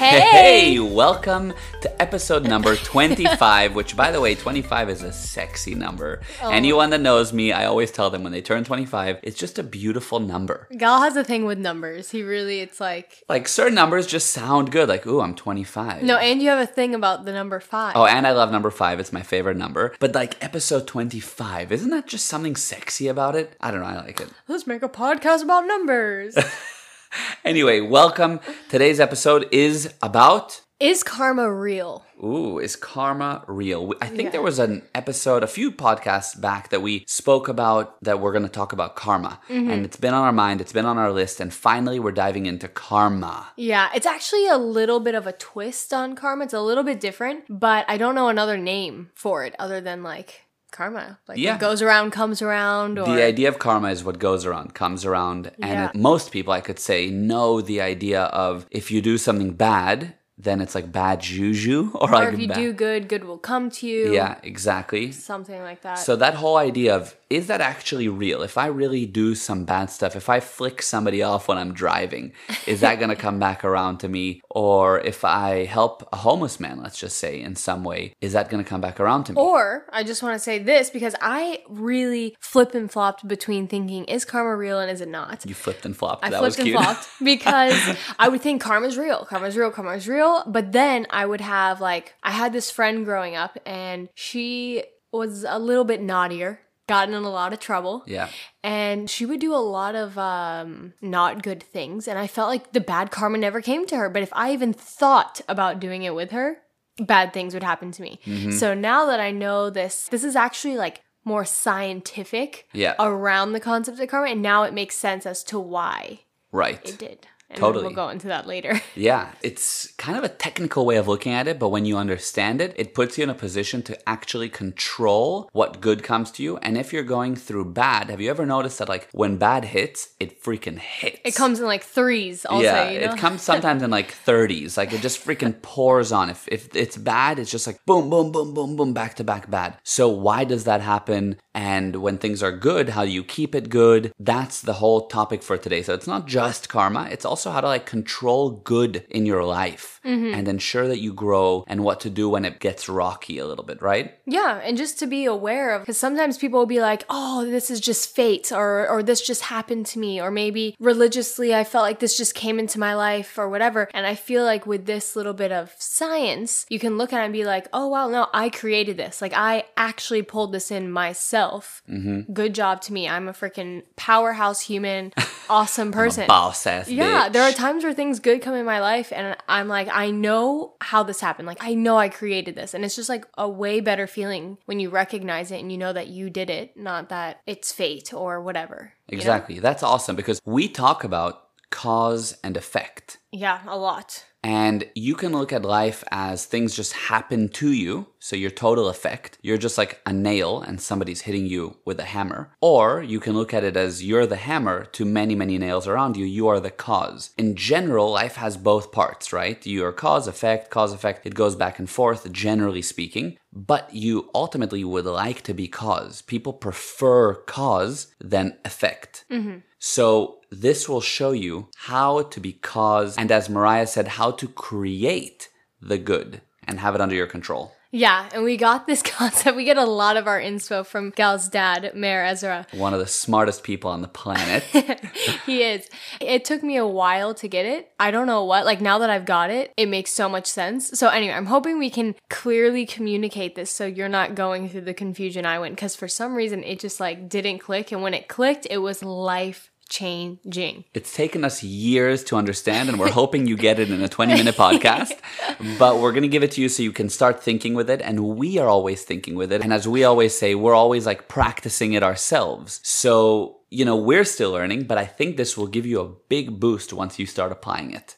Hey! welcome to episode number 25, which, by the way, 25 is a sexy number. Oh. Anyone that knows me, I always tell them when they turn 25, it's just a beautiful number. Gal has a thing with numbers. He really, it's like. Like, certain numbers just sound good. Like, ooh, I'm 25. No, and you have a thing about the number five. Oh, and I love number five. It's my favorite number. But like episode 25, isn't that just something sexy about it? I don't know. I like it. Let's make a podcast about numbers. Anyway, welcome. Today's episode is about. Is karma real? Ooh, is karma real? I think Yeah. there was an episode, a few podcasts back, that we spoke about that we're going to talk about karma. Mm-hmm. And it's been on our mind, it's been on our list, and finally we're diving into karma. Yeah, it's actually a little bit of a twist on karma. It's a little bit different, but I don't know another name for it other than like karma. Like Yeah. what goes around comes around or The idea of karma is what goes around comes around. And it- most people, I could say, know the idea of if you do something bad, then it's like bad juju or, or like if you bad- do good, good will come to you. Yeah, exactly. Something like that. So that whole idea of is that actually real? If I really do some bad stuff, if I flick somebody off when I'm driving, is that going to come back around to me? Or if I help a homeless man, let's just say in some way, is that going to come back around to me? Or I just want to say this because I really flip and flopped between thinking is karma real and is it not. you flipped and flopped. I that flipped was and flopped because I would think karma's real, karma's real, karma's real. But then I would have like I had this friend growing up and she was a little bit naughtier, gotten in a lot of trouble. yeah. And she would do a lot of um, not good things. And I felt like the bad karma never came to her. But if I even thought about doing it with her, bad things would happen to me. Mm-hmm. So now that I know this, this is actually like more scientific Yeah. around the concept of karma. And now it makes sense as to why Right. it did. And Totally. We'll go into that later. Yeah, it's kind of a technical way of looking at it, but when you understand it, it puts you in a position to actually control what good comes to you. And if you're going through bad, have you ever noticed that like when bad hits, it freaking hits? It comes in like threes, I'll yeah, say. You know? it comes sometimes in like 30s. Like it just freaking pours on. If if it's bad, it's just like boom, boom, boom, boom, boom, back to back bad. So why does that happen? And when things are good, how do you keep it good? That's the whole topic for today. So it's not just karma, it's also how to like control good in your life mm-hmm. and ensure that you grow and what to do when it gets rocky a little bit, right? Yeah, and just to be aware of, because sometimes people will be like, "Oh, this is just fate," or "or this just happened to me," or maybe religiously I felt like this just came into my life, or whatever. And I feel like with this little bit of science, you can look at it and be like, "Oh, wow, no, I created this. Like I actually pulled this in myself. Mm-hmm. Good job to me. I'm a freaking powerhouse human, awesome person." Boss ass. Yeah. There are times where things good come in my life and I'm like, I know how this happened. Like, I know I created this. And it's just like a way better feeling when you recognize it and you know that you did it, not that it's fate or whatever. you know? Exactly. That's awesome because we talk about cause and effect. Yeah, a lot. And you can look at life as things just happen to you. So your total effect, you're just like a nail and somebody's hitting you with a hammer. Or you can look at it as you're the hammer to many, many nails around you. You are the cause. In general, life has both parts, right? You're cause, effect, cause, effect. It goes back and forth, generally speaking. But you ultimately would like to be cause. People prefer cause than effect. Mm-hmm. So this will show you how to be cause and as Mariah said, how to create the good and have it under your control. Yeah, and we got this concept. We get a lot of our inspo from Gal's dad, Meir Ezra. One of the smartest people on the planet. he is. It took me a while to get it. I don't know what. Like now that I've got it, it makes so much sense. So anyway, I'm hoping we can clearly communicate this so you're not going through the confusion I went because for some reason it just like didn't click and when it clicked, it was life changing. It's taken us years to understand, and we're hoping you get it in a 20 minute podcast. But we're going to give it to you so you can start thinking with it. And we are always thinking with it. And as we always say, we're always like practicing it ourselves. So, you know, we're still learning, but I think this will give you a big boost once you start applying it.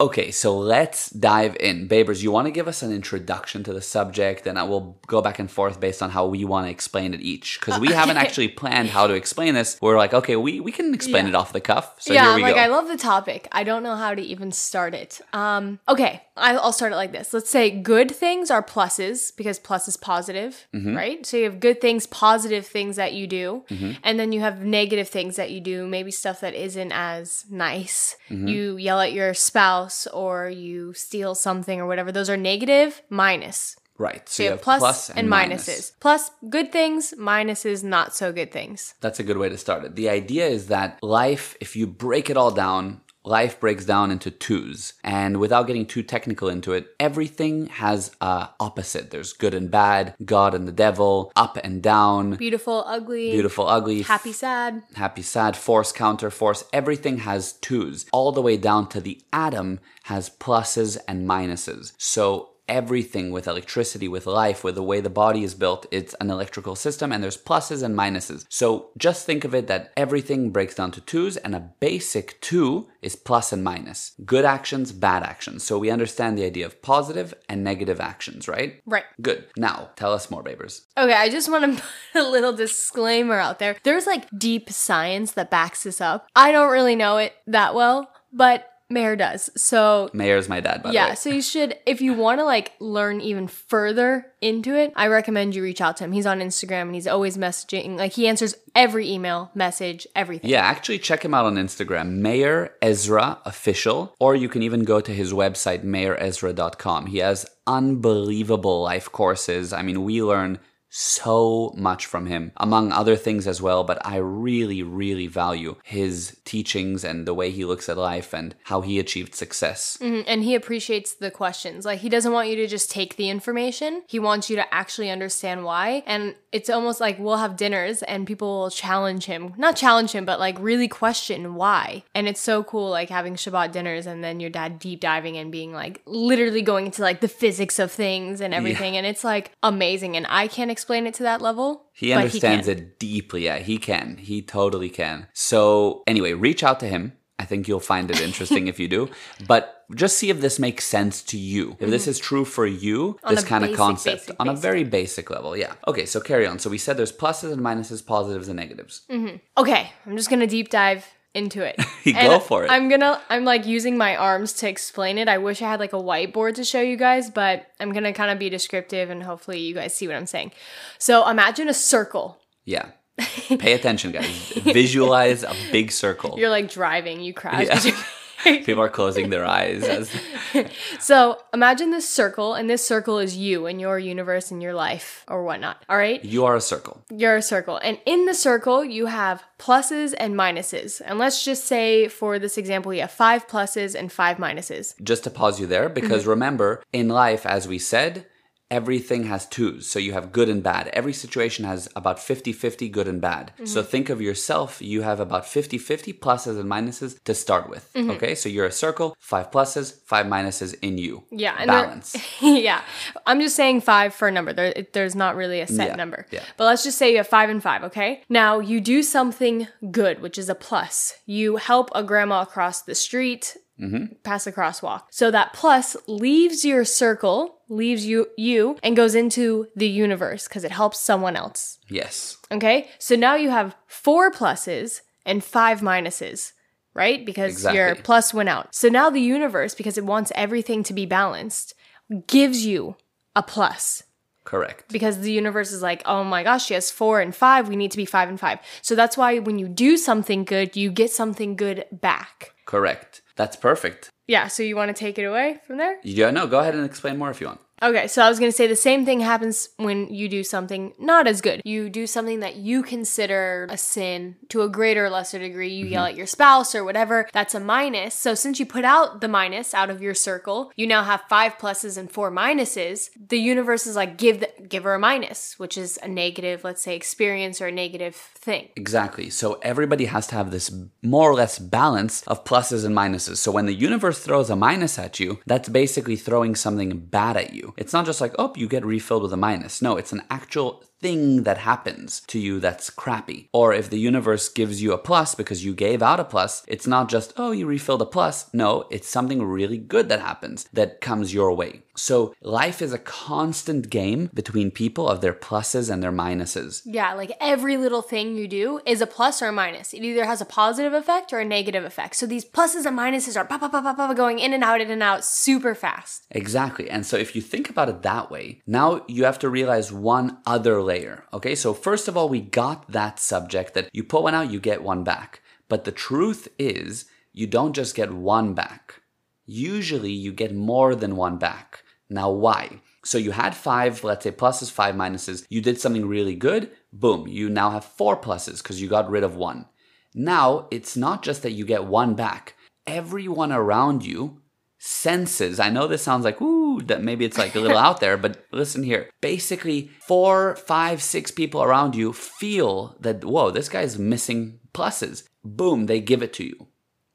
Okay, so let's dive in. Babers, you want to give us an introduction to the subject, and I will go back and forth based on how we want to explain it each. Because we haven't actually planned how to explain this. We're like, okay, we, we can explain Yeah. it off the cuff. So yeah, here I'm we like, go. I love the topic. I don't know how to even start it. Um, okay, I'll start it like this. Let's say good things are pluses because plus is positive, Mm-hmm. right? So you have good things, positive things that you do, and then you have negative things that you do, maybe stuff that isn't as nice. Mm-hmm. You yell at your spouse or you steal something or whatever. Those are negative, minus. Right. So So you have plus, and, minus. minuses. Plus good things, minuses not so good things. That's a good way to start it. The idea is that life, if you break it all down, life breaks down into twos. And without getting too technical into it, everything has a opposite. There's good and bad, God and the devil, up and down, Beautiful, ugly, beautiful, ugly, happy, sad. happy, sad, force, counter, force. Everything has twos, all the way down to the atom has pluses and minuses. So everything with electricity, with life, with the way the body is built, it's an electrical system and there's pluses and minuses. So just think of it that everything breaks down to twos and a basic two is plus and minus. Good actions, bad actions. So we understand the idea of positive and negative actions, right? Right. Good. Now, tell us more, babers. Okay, I just want to put a little disclaimer out there. There's like deep science that backs this up. I don't really know it that well, but Meir does. So Meir's my dad, by the yeah, so you should if you want to like learn even further into it, I recommend you reach out to him. He's on Instagram and he's always messaging. Like he answers every email, message, everything. Yeah, actually check him out on Instagram, Meir Ezra Official, or you can even go to his website, meirezra.com. He has unbelievable life courses. I mean, we learn so much from him, among other things as well, but I really, really value his teachings and the way he looks at life and how he achieved success. Mhm, And he appreciates the questions. Like he doesn't want you to just take the information. He wants you to actually understand why. And it's almost like we'll have dinners and people will challenge him. Not challenge him, but like really question why. And it's so cool like having Shabbat dinners and then your dad deep diving and being like literally going into like the physics of things and everything. And it's like amazing. And I can't explain it to that level. He understands can. it deeply. Yeah, he can. He totally can. So, anyway, reach out to him. I think you'll find it interesting if you do. But just see if this makes sense to you. If this is true for you, Mm-hmm. On this kind of concept basic, on a very basic level. Yeah. Okay, so carry on. So we said there's pluses and minuses, positives and negatives. Okay, I'm just gonna deep dive into it. Go for it. I'm gonna I'm like using my arms to explain it. I wish I had like a whiteboard to show you guys, but I'm gonna kind of be descriptive and hopefully you guys see what I'm saying. So imagine a circle. Yeah. Pay attention, guys. Visualize a big circle. You're like driving, you crash. Yeah. People are closing their eyes as so imagine this circle, and this circle is you and your universe and your life or whatnot. All right. you are a circle. You're a circle. And in the circle, you have pluses and minuses. And let's just say for this example, you have five pluses and five minuses. just to pause you there because Mm-hmm. remember in life as we said everything has twos so you have good and bad every situation has about 50-50 good and bad Mm-hmm. so think of yourself you have about 50-50 pluses and minuses to start with Mm-hmm. okay so you're a circle five pluses five minuses in you Yeah, and balance yeah, I'm just saying five for a number. There, it- there's not really a set Yeah, number. yeah. But let's just say you have five and five, okay? Now you do something good, which is a plus. You help a grandma across the street, Mm-hmm. pass a crosswalk. So that plus leaves your circle, leaves you you, and goes into the universe because it helps someone else. yes Okay, so now you have four pluses and five minuses, right? Because your plus went out. So now the universe, because it wants everything to be balanced, gives you a plus. correct Because the universe is like, oh my gosh, she has four and five. We need to be five and five. So that's why when you do something good, you get something good back. Correct. That's perfect. Yeah, so you want to take it away from there? yeah no go ahead and explain more if you want Okay, so I was gonna say the same thing happens when you do something not as good. You do something that you consider a sin to a greater or lesser degree. You yell mm-hmm. at your spouse or whatever, that's a minus. So since you put out the minus out of your circle, you now have five pluses and four minuses. The universe is like, give the, give her a minus, which is a negative, let's say, experience or a negative thing. Exactly. So everybody has to have this more or less balance of pluses and minuses. So when the universe throws a minus at you, that's basically throwing something bad at you. It's not just like, oh, you get refilled with a minus. No, it's an actual thing that happens to you that's crappy. Or if the universe gives you a plus because you gave out a plus, it's not just, oh, you refilled a plus. No, it's something really good that happens that comes your way. So life is a constant game between people of their pluses and their minuses. Yeah, like every little thing you do is a plus or a minus. It either has a positive effect or a negative effect. So these pluses and minuses are pa pa pa going in and out, in and out super fast. Exactly. And so if you think about it that way, now you have to realize one other layer. Okay. So first of all, we got that subject that you put one out, you get one back. But the truth is, you don't just get one back. Usually you get more than one back. Now, why? So you had five, let's say pluses, five minuses. You did something really good. Boom. You now have four pluses because you got rid of one. Now it's not just that you get one back. Everyone around you senses. I know this sounds like, ooh, that maybe it's like a little out there, but listen here. Basically, four, five, six people around you feel that, whoa, this guy's missing pluses. Boom, they give it to you.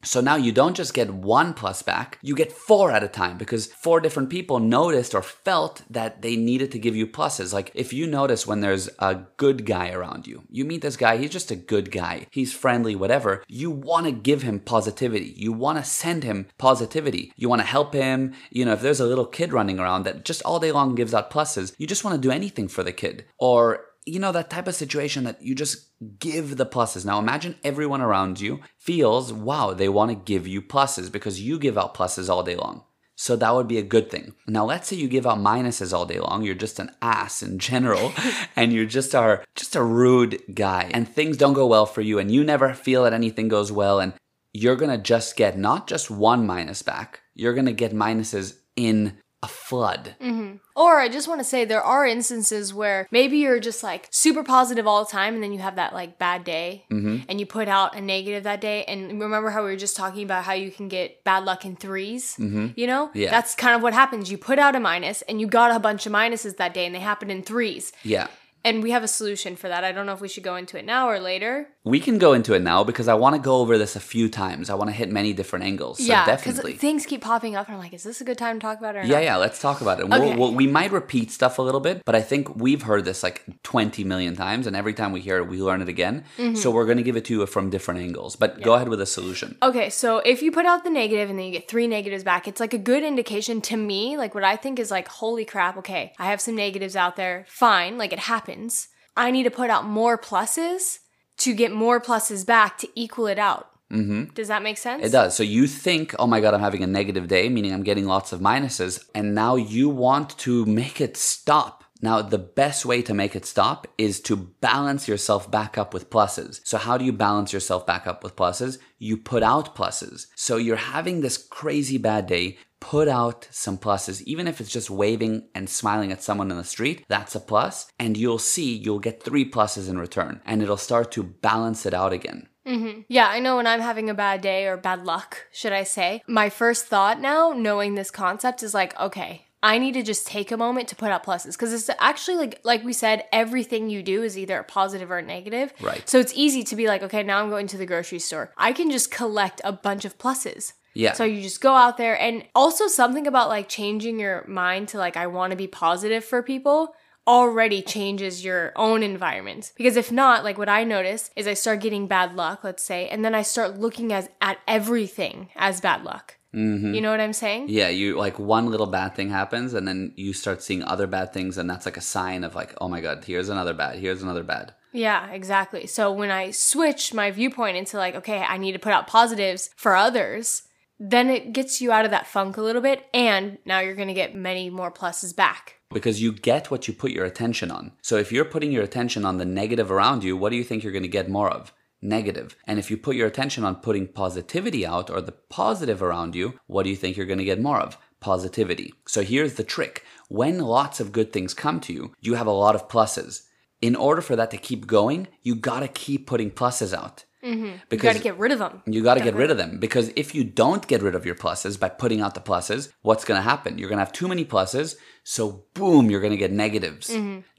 So now you don't just get one plus back, you get four at a time because four different people noticed or felt that they needed to give you pluses. Like if you notice when there's a good guy around you, you meet this guy, he's just a good guy, he's friendly, whatever, you want to give him positivity. You want to send him positivity. You want to help him. You know, if there's a little kid running around that just all day long gives out pluses, you just want to do anything for the kid. Or you know, that type of situation that you just give the pluses. Now imagine everyone around you feels, wow, they want to give you pluses because you give out pluses all day long. So that would be a good thing. Now let's say you give out minuses all day long. You're just an ass in general and you're just are just a rude guy and things don't go well for you and you never feel that anything goes well and you're going to just get not just one minus back. You're going to get minuses in a flood. Mm-hmm. Or I just want to say there are instances where maybe you're just like super positive all the time and then you have that like bad day Mm-hmm. and you put out a negative that day. And remember how we were just talking about how you can get bad luck in 3s You know? Mm-hmm. Yeah. That's kind of what happens. You put out a minus and you got a bunch of minuses that day and they happen in threes. Yeah. And we have a solution for that. I don't know if we should go into it now or later. We can go into it now because I want to go over this a few times. I want to hit many different angles. So yeah, definitely. things keep popping up and I'm like, is this a good time to talk about it or Yeah, not? yeah, let's talk about it. Okay. We'll, we'll, we might repeat stuff a little bit, but I think we've heard this like 20 million times, and every time we hear it, we learn it again. Mm-hmm. So we're going to give it to you from different angles. But go ahead with a solution. Okay, so if you put out the negative and then you get three negatives back, it's like a good indication to me. Like what I think is like, holy crap, okay, I have some negatives out there. Fine, like it happens. I need to put out more pluses to get more pluses back to equal it out. Mm-hmm. Does that make sense? It does. So you think, oh my God, I'm having a negative day, meaning I'm getting lots of minuses, and now you want to make it stop. Now, the best way to make it stop is to balance yourself back up with pluses. So, how do you balance yourself back up with pluses? You put out pluses. So, you're having this crazy bad day, put out some pluses. Even if it's just waving and smiling at someone in the street, that's a plus. And you'll see you'll get three pluses in return, and it'll start to balance it out again. Mm-hmm. Yeah, I know when I'm having a bad day or bad luck, should I say, my first thought now, knowing this concept, is like, okay, I need to just take a moment to put out pluses because it's actually like like we said, everything you do is either a positive or a negative. Right. So it's easy to be like, okay, now I'm going to the grocery store. I can just collect a bunch of pluses. Yeah. So you just go out there and also something about like changing your mind to like I want to be positive for people already changes your own environment. Because if not, like what I notice is I start getting bad luck, let's say, and then I start looking as at everything as bad luck. Mm-hmm. You know what I'm saying? Yeah, you like one little bad thing happens, and then you start seeing other bad things, and that's like a sign of like, oh my god, here's another bad, here's another bad. Yeah, exactly. So when I switch my viewpoint into like, okay, I need to put out positives for others, then it gets you out of that funk a little bit, and now you're gonna get many more pluses back. Because you get what you put your attention on. So if you're putting your attention on the negative around you, what do you think you're going to get more of? Negative. And if you put your attention on putting positivity out or the positive around you, what do you think you're going to get more of? Positivity. So here's the trick. When lots of good things come to you, you have a lot of pluses. In order for that to keep going, you got to keep putting pluses out. You gotta get rid of them. You got to get rid of them because if you don't get rid of your pluses by putting out the pluses, what's going to happen? You're going to have too many pluses. So, boom, you're going to get negatives.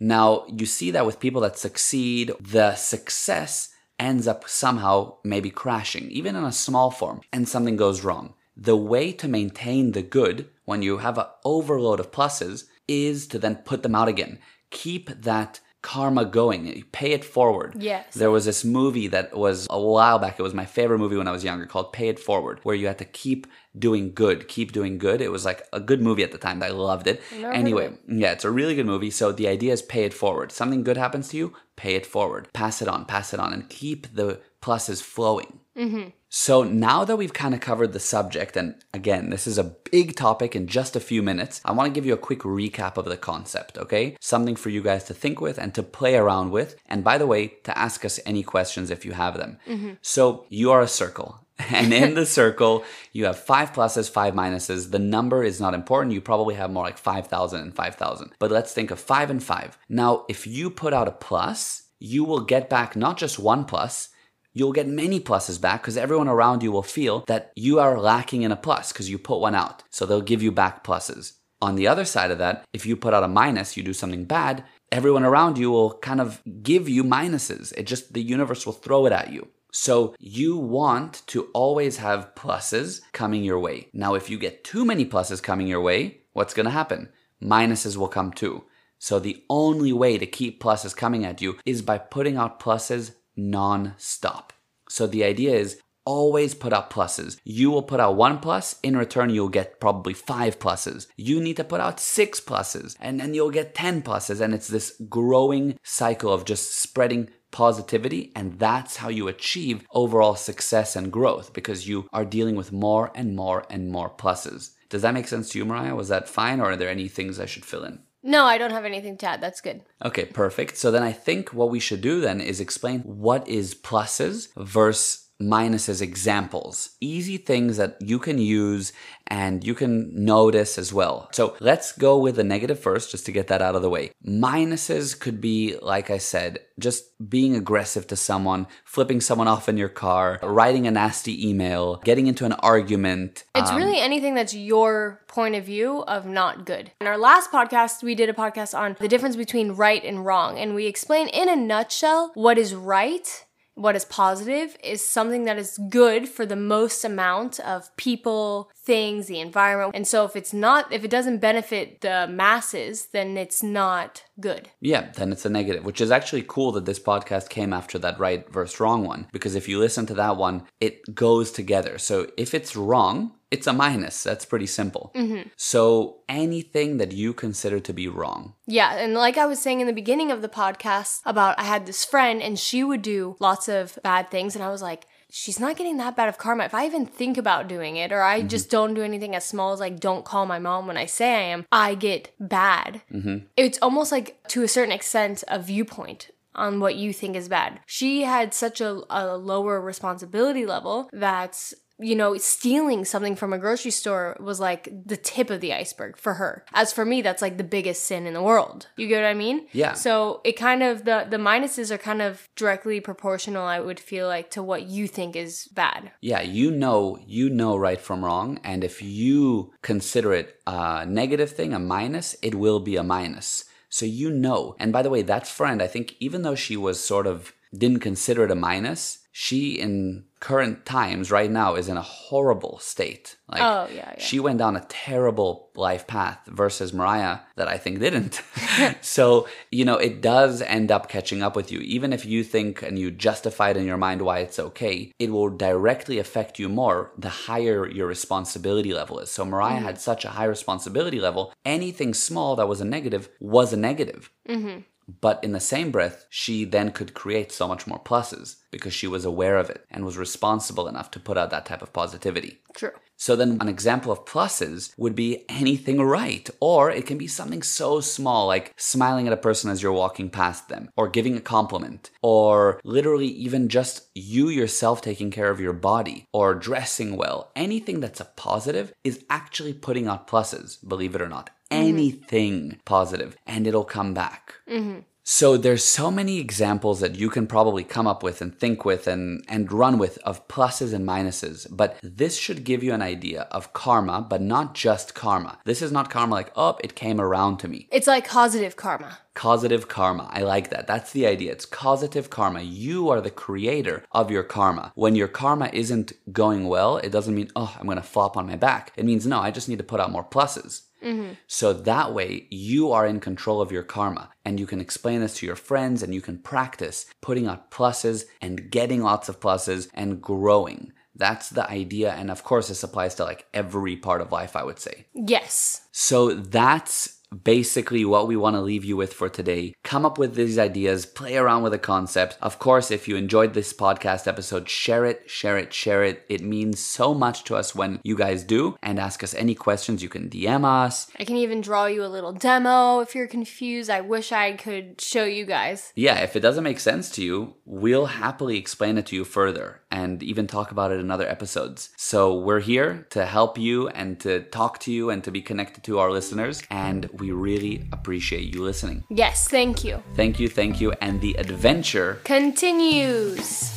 Now, you see that with people that succeed, the success ends up somehow maybe crashing, even in a small form, and something goes wrong. The way to maintain the good when you have an overload of pluses is to then put them out again. Keep that karma going. Pay it forward. Yes. There was this movie that was a while back. It was my favorite movie when I was younger called Pay It Forward, where you had to keep doing good, keep doing good. It was like a good movie at the time. I loved it. Never Anyway, of yeah, it's a really good movie. So the idea is pay it forward. Something good happens to you, pay it forward. Pass it on, pass it on, and keep the pluses flowing. Mm-hmm. So now that we've kind of covered the subject, and again, this is a big topic in just a few minutes, I want to give you a quick recap of the concept, okay? Something for you guys to think with and to play around with. And by the way, to ask us any questions if you have them. Mm-hmm. So you are a circle. And in the circle, you have five pluses, five minuses. The number is not important. You probably have more like 5,000 and 5,000. But let's think of five and five. Now, if you put out a plus, you will get back not just one plus, you'll get many pluses back because everyone around you will feel that you are lacking in a plus because you put one out. So they'll give you back pluses. On the other side of that, if you put out a minus, you do something bad, everyone around you will kind of give you minuses. It just, the universe will throw it at you. So you want to always have pluses coming your way. Now, if you get too many pluses coming your way, what's going to happen? Minuses will come too. So the only way to keep pluses coming at you is by putting out pluses non-stop. So the idea is always put out pluses. You will put out one plus, in return, you'll get probably five pluses. You need to put out six pluses, and then you'll get 10 pluses. And it's this growing cycle of just spreading positivity. And that's how you achieve overall success and growth because you are dealing with more and more and more pluses. Does that make sense to you, Mariah? Was that fine, or are there any things I should fill in? No, I don't have anything to add. That's good. Okay, perfect. So then I think what we should do then is explain what is pluses versus minuses examples. Easy things that you can use and you can notice as well. So let's go with the negative first just to get that out of the way. Minuses could be, like I said, just being aggressive to someone, flipping someone off in your car, writing a nasty email, getting into an argument. It's um, really anything that's your point of view of not good. In our last podcast, we did a podcast on the difference between right and wrong, and we explain in a nutshell what is right what is positive is something that is good for the most amount of people, things, the environment. And so if it's not, if it doesn't benefit the masses, then it's not good. Yeah, then it's a negative, which is actually cool that this podcast came after that right versus wrong one. Because if you listen to that one, it goes together. So if it's wrong, it's a minus. That's pretty simple. Mm-hmm. So anything that you consider to be wrong. Yeah, and like I was saying in the beginning of the podcast about I had this friend and she would do lots of bad things and I was like, she's not getting that bad of karma. If I even think about doing it or I mm-hmm. just don't do anything as small as like don't call my mom when I say I am, I get bad. Mm-hmm. It's almost like to a certain extent a viewpoint on what you think is bad. She had such a, a lower responsibility level that you know, stealing something from a grocery store was like the tip of the iceberg for her. As for me, that's like the biggest sin in the world. You get what I mean? Yeah. So it kind of the the minuses are kind of directly proportional. I would feel like to what you think is bad. Yeah, you know, you know right from wrong, and if you consider it a negative thing, a minus, it will be a minus. So you know. And by the way, that friend, I think, even though she was sort of didn't consider it a minus, she in current times right now is in a horrible state. Like Oh, yeah, yeah. she went down a terrible life path versus Mariah that I think didn't. so, you know, it does end up catching up with you. Even if you think and you justify it in your mind why it's okay, it will directly affect you more the higher your responsibility level is. So, Mariah mm-hmm. had such a high responsibility level, anything small that was a negative was a negative. Mm-hmm. But in the same breath, she then could create so much more pluses because she was aware of it and was responsible enough to put out that type of positivity. True. So then an example of pluses would be anything right, or it can be something so small like smiling at a person as you're walking past them, or giving a compliment, or literally even just you yourself taking care of your body, or dressing well. Anything that's a positive is actually putting out pluses, believe it or not. Mm-hmm. Anything positive, and it'll come back. Mm-hmm. So there's so many examples that you can probably come up with and think with and, and run with of pluses and minuses. But this should give you an idea of karma, but not just karma. This is not karma like, oh, it came around to me. It's like causative karma. Causative karma. I like that. That's the idea. It's causative karma. You are the creator of your karma. When your karma isn't going well, it doesn't mean, oh, I'm going to flop on my back. It means, no, I just need to put out more pluses. Mm-hmm. So that way, you are in control of your karma and you can explain this to your friends and you can practice putting out pluses and getting lots of pluses and growing. That's the idea. And of course, this applies to like every part of life, I would say. Yes. So that's basically what we want to leave you with for today. Come up with these ideas, play around with the concept. Of course, if you enjoyed this podcast episode, share it, share it, share it. It means so much to us when you guys do. And ask us any questions. You can DM us. I can even draw you a little demo if you're confused. I wish I could show you guys. Yeah, if it doesn't make sense to you, we'll happily explain it to you further and even talk about it in other episodes. So we're here to help you and to talk to you and to be connected to our listeners. And we really appreciate you listening. Yes, thank you. Thank you, thank you. And the adventure Continues.